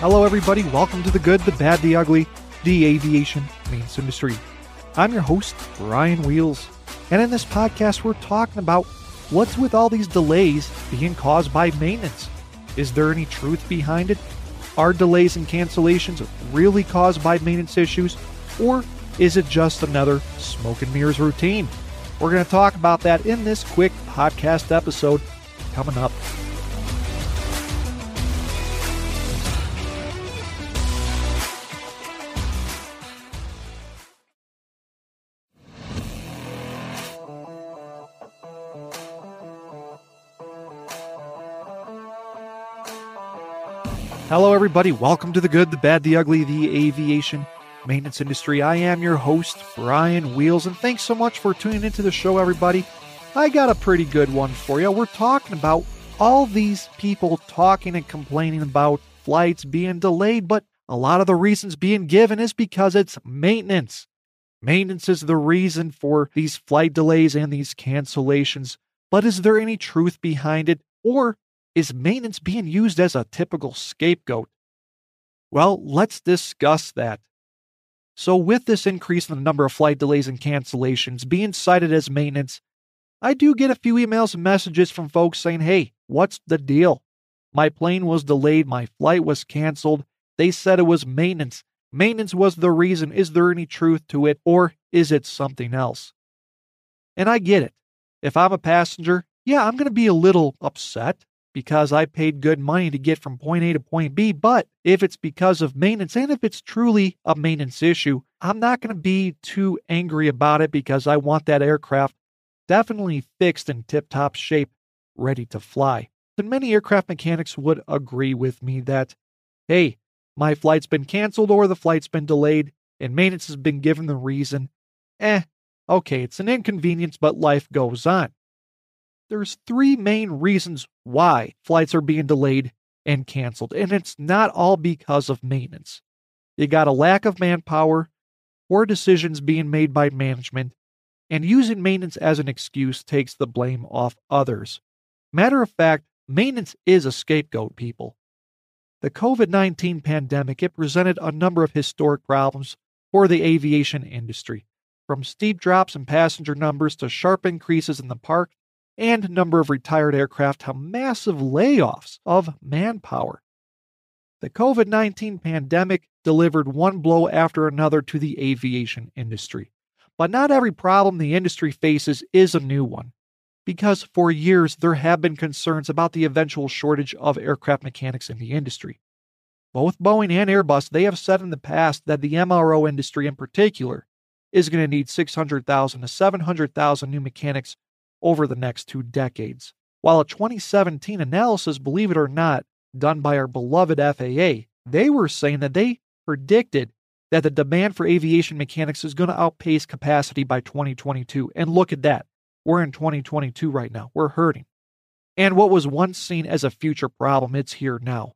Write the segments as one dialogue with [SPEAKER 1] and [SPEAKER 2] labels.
[SPEAKER 1] Hello, everybody. Welcome to the good, the bad, the ugly, the aviation maintenance industry. I'm your host, Bryan Wheelz. And in this podcast, we're talking about what's with all these delays being caused by maintenance. Is there any truth behind it? Are delays and cancellations really caused by maintenance issues? Or is it just another smoke and mirrors routine? We're going to talk about that in this quick podcast episode coming up. Hello, everybody. Welcome to the good, the bad, the ugly, the aviation maintenance industry. I am your host, Bryan Wheelz, and thanks so much for tuning into the show, everybody. I got a pretty good one for you. We're talking about all these people talking and complaining about flights being delayed, but a lot of the reasons being given is because it's maintenance. Maintenance is the reason for these flight delays and these cancellations. But is there any truth behind it? Or is maintenance being used as a typical scapegoat? Well, let's discuss that. So, with this increase in the number of flight delays and cancellations being cited as maintenance, I do get a few emails and messages from folks saying, hey, what's the deal? My plane was delayed, my flight was canceled. They said it was maintenance. Maintenance was the reason. Is there any truth to it, or is it something else? And I get it. If I'm a passenger, yeah, I'm going to be a little upset because I paid good money to get from point A to point B. But if it's because of maintenance and if it's truly a maintenance issue, I'm not going to be too angry about it because I want that aircraft definitely fixed in tip top shape, ready to fly. And many aircraft mechanics would agree with me that, hey, my flight's been canceled or the flight's been delayed and maintenance has been given the reason. Eh, okay, it's an inconvenience, but life goes on there's three main reasons why flights are being delayed and canceled, and it's not all because of maintenance. You got a lack of manpower, poor decisions being made by management, and using maintenance as an excuse takes the blame off others. Matter of fact, maintenance is a scapegoat, people. The COVID 19 pandemic it presented a number of historic problems for the aviation industry, from steep drops in passenger numbers to sharp increases in the park and number of retired aircraft to massive layoffs of manpower. The COVID 19 pandemic delivered one blow after another to the aviation industry. But not every problem the industry faces is a new one, because for years there have been concerns about the eventual shortage of aircraft mechanics in the industry. Both Boeing and Airbus, they have said in the past that the MRO industry in particular is going to need 600,000 to 700,000 new mechanics over the next two decades. While a 2017 analysis, believe it or not, done by our beloved FAA, they were saying that they predicted that the demand for aviation mechanics is going to outpace capacity by 2022. And look at that. We're in 2022 right now. We're hurting. And what was once seen as a future problem, it's here now.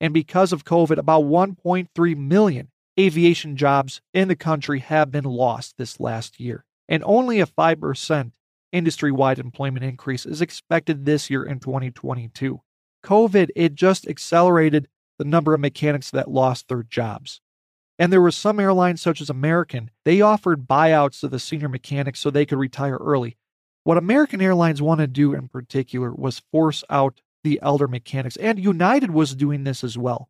[SPEAKER 1] And because of COVID, about 1.3 million aviation jobs in the country have been lost this last year. And only a 5% industry wide employment increase is expected this year in 2022. COVID, it just accelerated the number of mechanics that lost their jobs. And there were some airlines, such as American, they offered buyouts to the senior mechanics so they could retire early. What American Airlines wanted to do in particular was force out the elder mechanics, and United was doing this as well.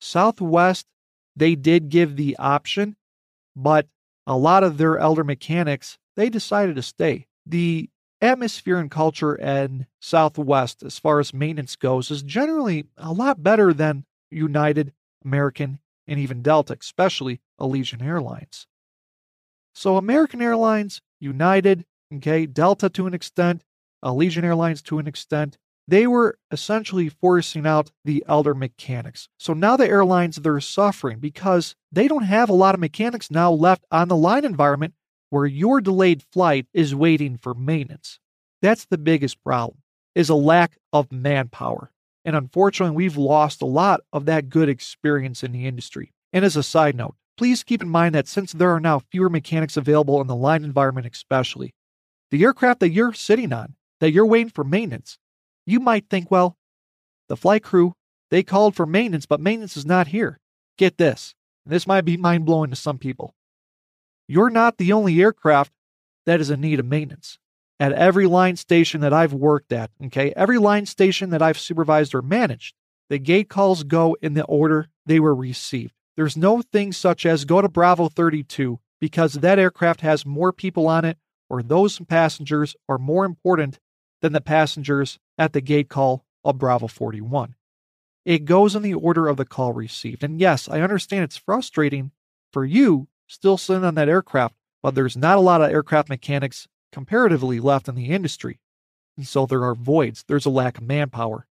[SPEAKER 1] Southwest, they did give the option, but a lot of their elder mechanics, they decided to stay the atmosphere and culture in Southwest, as far as maintenance goes, is generally a lot better than United, American, and even Delta, especially Allegiant Airlines. So, American Airlines, United, okay, Delta to an extent, Allegiant Airlines to an extent, they were essentially forcing out the elder mechanics. So now the airlines they're suffering because they don't have a lot of mechanics now left on the line environment where your delayed flight is waiting for maintenance. That's the biggest problem is a lack of manpower. And unfortunately, we've lost a lot of that good experience in the industry. And as a side note, please keep in mind that since there are now fewer mechanics available in the line environment, especially, the aircraft that you're sitting on, that you're waiting for maintenance, you might think, well, the flight crew, They called for maintenance, but maintenance is not here. Get this. This might be mind blowing to some people. You're not the only aircraft that is in need of maintenance. At every line station that I've worked at, okay, every line station that I've supervised or managed, the gate calls go in the order they were received. There's no thing such as go to Bravo 32 because that aircraft has more people on it or those passengers are more important than the passengers at the gate call of Bravo 41. It goes in the order of the call received. And yes, I understand it's frustrating for you still sitting on that aircraft, but there's not a lot of aircraft mechanics comparatively left in the industry. And so there are voids, there's a lack of manpower.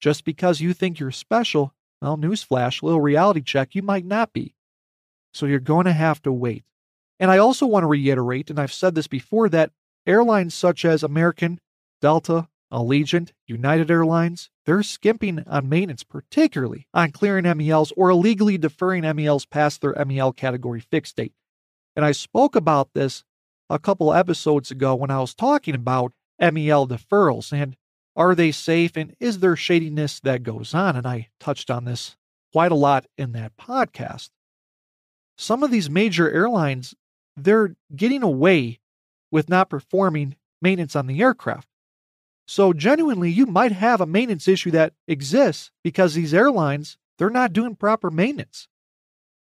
[SPEAKER 1] Just because you think you're special, well, newsflash, little reality check, you might not be. So you're going to have to wait. And I also want to reiterate, and I've said this before, that airlines such as American, Delta, Allegiant, United Airlines, they're skimping on maintenance, particularly on clearing MELs or illegally deferring MELs past their MEL category fixed date. And I spoke about this a couple episodes ago when I was talking about MEL deferrals and are they safe and is there shadiness that goes on? And I touched on this quite a lot in that podcast. Some of these major airlines, they're getting away with not performing maintenance on the aircraft. So genuinely, you might have a maintenance issue that exists because these airlines, they're not doing proper maintenance.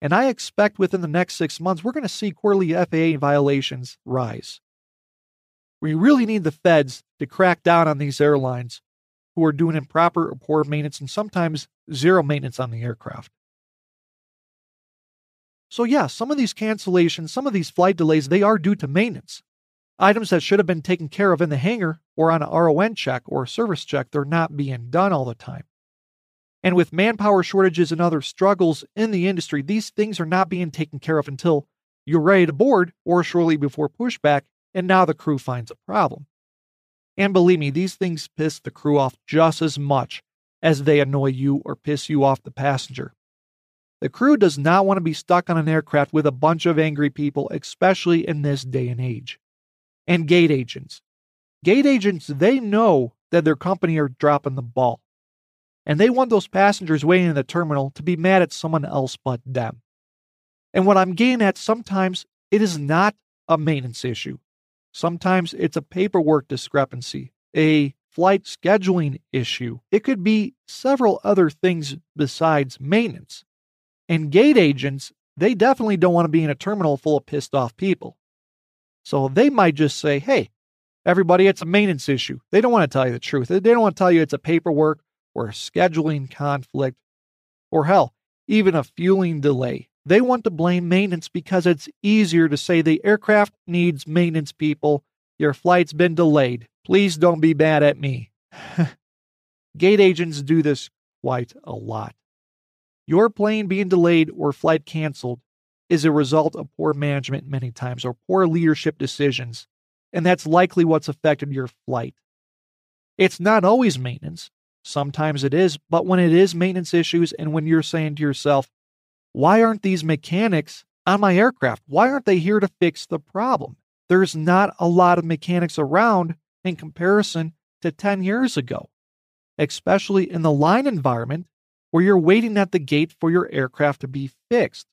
[SPEAKER 1] And I expect within the next six months, we're going to see quarterly FAA violations rise. We really need the feds to crack down on these airlines who are doing improper or poor maintenance and sometimes zero maintenance on the aircraft. So, yeah, some of these cancellations, some of these flight delays, they are due to maintenance. Items that should have been taken care of in the hangar or on a RON check or a service check, they're not being done all the time. And with manpower shortages and other struggles in the industry, these things are not being taken care of until you're ready to board or shortly before pushback, and now the crew finds a problem. And believe me, these things piss the crew off just as much as they annoy you or piss you off the passenger. The crew does not want to be stuck on an aircraft with a bunch of angry people, especially in this day and age and gate agents. Gate agents, they know that their company are dropping the ball. And they want those passengers waiting in the terminal to be mad at someone else but them. And what I'm getting at, sometimes it is not a maintenance issue. Sometimes it's a paperwork discrepancy, a flight scheduling issue. It could be several other things besides maintenance. And gate agents, they definitely don't want to be in a terminal full of pissed off people. So they might just say, hey, everybody, it's a maintenance issue. They don't want to tell you the truth. They don't want to tell you it's a paperwork or a scheduling conflict or hell, even a fueling delay. They want to blame maintenance because it's easier to say the aircraft needs maintenance people. Your flight's been delayed. Please don't be mad at me. Gate agents do this quite a lot. Your plane being delayed or flight canceled is a result of poor management many times or poor leadership decisions, and that's likely what's affected your flight. It's not always maintenance. Sometimes it is, but when it is maintenance issues and when you're saying to yourself, why aren't these mechanics on my aircraft? Why aren't they here to fix the problem? There's not a lot of mechanics around in comparison to 10 years ago, especially in the line environment where you're waiting at the gate for your aircraft to be fixed.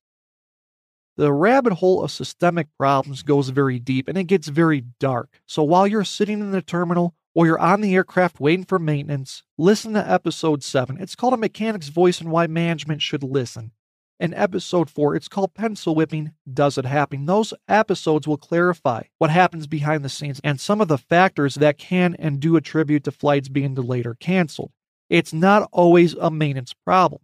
[SPEAKER 1] The rabbit hole of systemic problems goes very deep and it gets very dark. So while you're sitting in the terminal or you're on the aircraft waiting for maintenance, listen to episode 7. It's called A Mechanic's Voice and Why Management Should Listen. In episode 4, it's called Pencil Whipping Does It Happen? Those episodes will clarify what happens behind the scenes and some of the factors that can and do attribute to flights being delayed or canceled. It's not always a maintenance problem.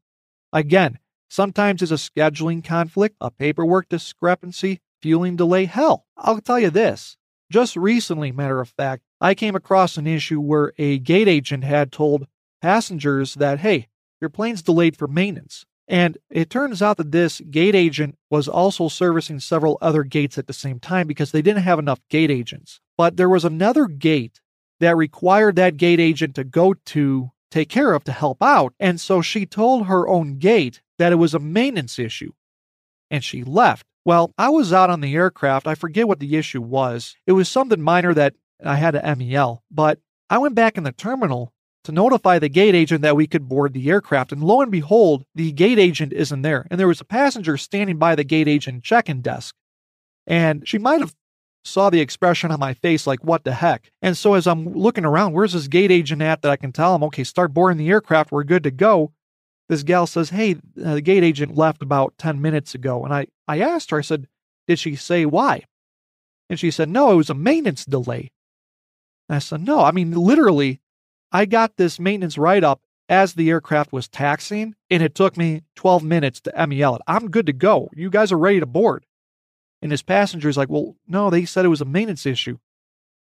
[SPEAKER 1] Again, Sometimes it's a scheduling conflict, a paperwork discrepancy, fueling delay. Hell, I'll tell you this. Just recently, matter of fact, I came across an issue where a gate agent had told passengers that, hey, your plane's delayed for maintenance. And it turns out that this gate agent was also servicing several other gates at the same time because they didn't have enough gate agents. But there was another gate that required that gate agent to go to take care of to help out. And so she told her own gate that it was a maintenance issue. And she left. Well, I was out on the aircraft. I forget what the issue was. It was something minor that I had a MEL, but I went back in the terminal to notify the gate agent that we could board the aircraft. And lo and behold, the gate agent isn't there. And there was a passenger standing by the gate agent check-in desk. And she might have saw the expression on my face like, what the heck? And so as I'm looking around, where's this gate agent at that I can tell him, okay, start boarding the aircraft, we're good to go. This gal says, hey, uh, the gate agent left about 10 minutes ago. And I, I asked her, I said, did she say why? And she said, no, it was a maintenance delay. And I said, no, I mean, literally, I got this maintenance write up as the aircraft was taxiing, and it took me 12 minutes to MEL it. I'm good to go. You guys are ready to board. And his passenger is like, Well, no, they said it was a maintenance issue.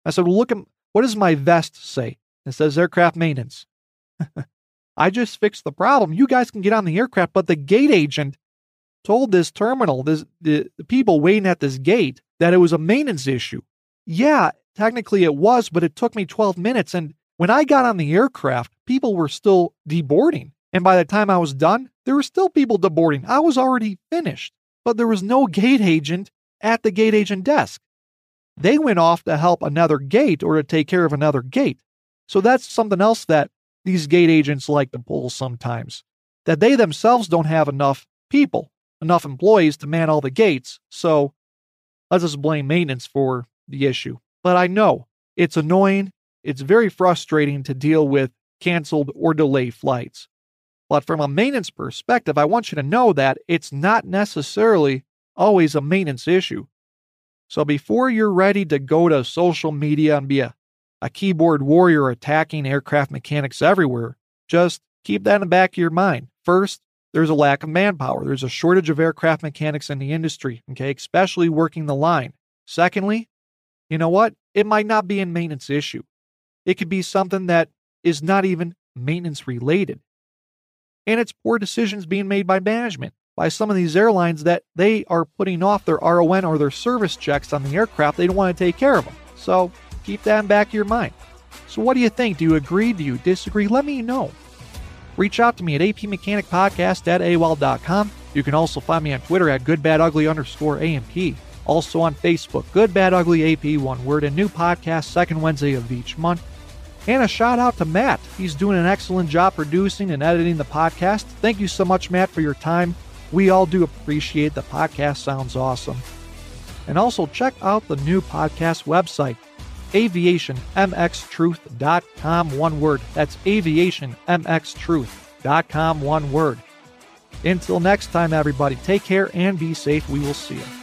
[SPEAKER 1] I said, Well, look at what does my vest say? It says aircraft maintenance. I just fixed the problem. You guys can get on the aircraft, but the gate agent told this terminal, this the, the people waiting at this gate, that it was a maintenance issue. Yeah, technically it was, but it took me 12 minutes. And when I got on the aircraft, people were still deboarding. And by the time I was done, there were still people deboarding. I was already finished, but there was no gate agent at the gate agent desk. They went off to help another gate or to take care of another gate. So that's something else that these gate agents like to pull sometimes. That they themselves don't have enough people, enough employees to man all the gates. So let's just blame maintenance for the issue. But I know it's annoying. It's very frustrating to deal with canceled or delayed flights. But from a maintenance perspective, I want you to know that it's not necessarily always a maintenance issue. So before you're ready to go to social media and be a, a keyboard warrior attacking aircraft mechanics everywhere, just keep that in the back of your mind. First, there's a lack of manpower. There's a shortage of aircraft mechanics in the industry, okay, especially working the line. Secondly, you know what? It might not be a maintenance issue. It could be something that is not even maintenance related. And it's poor decisions being made by management by some of these airlines that they are putting off their RON or their service checks on the aircraft. They don't want to take care of them. So keep that in back of your mind. So what do you think? Do you agree? Do you disagree? Let me know. Reach out to me at apmechanicpodcast at. You can also find me on Twitter at goodbadugly underscore AMP. Also on Facebook, Good Bad Ugly AP, one word, a new podcast second Wednesday of each month. And a shout out to Matt. He's doing an excellent job producing and editing the podcast. Thank you so much, Matt, for your time. We all do appreciate the podcast sounds awesome. And also check out the new podcast website, aviationmxtruth.com, one word. That's aviationmxtruth.com, one word. Until next time, everybody, take care and be safe. We will see you.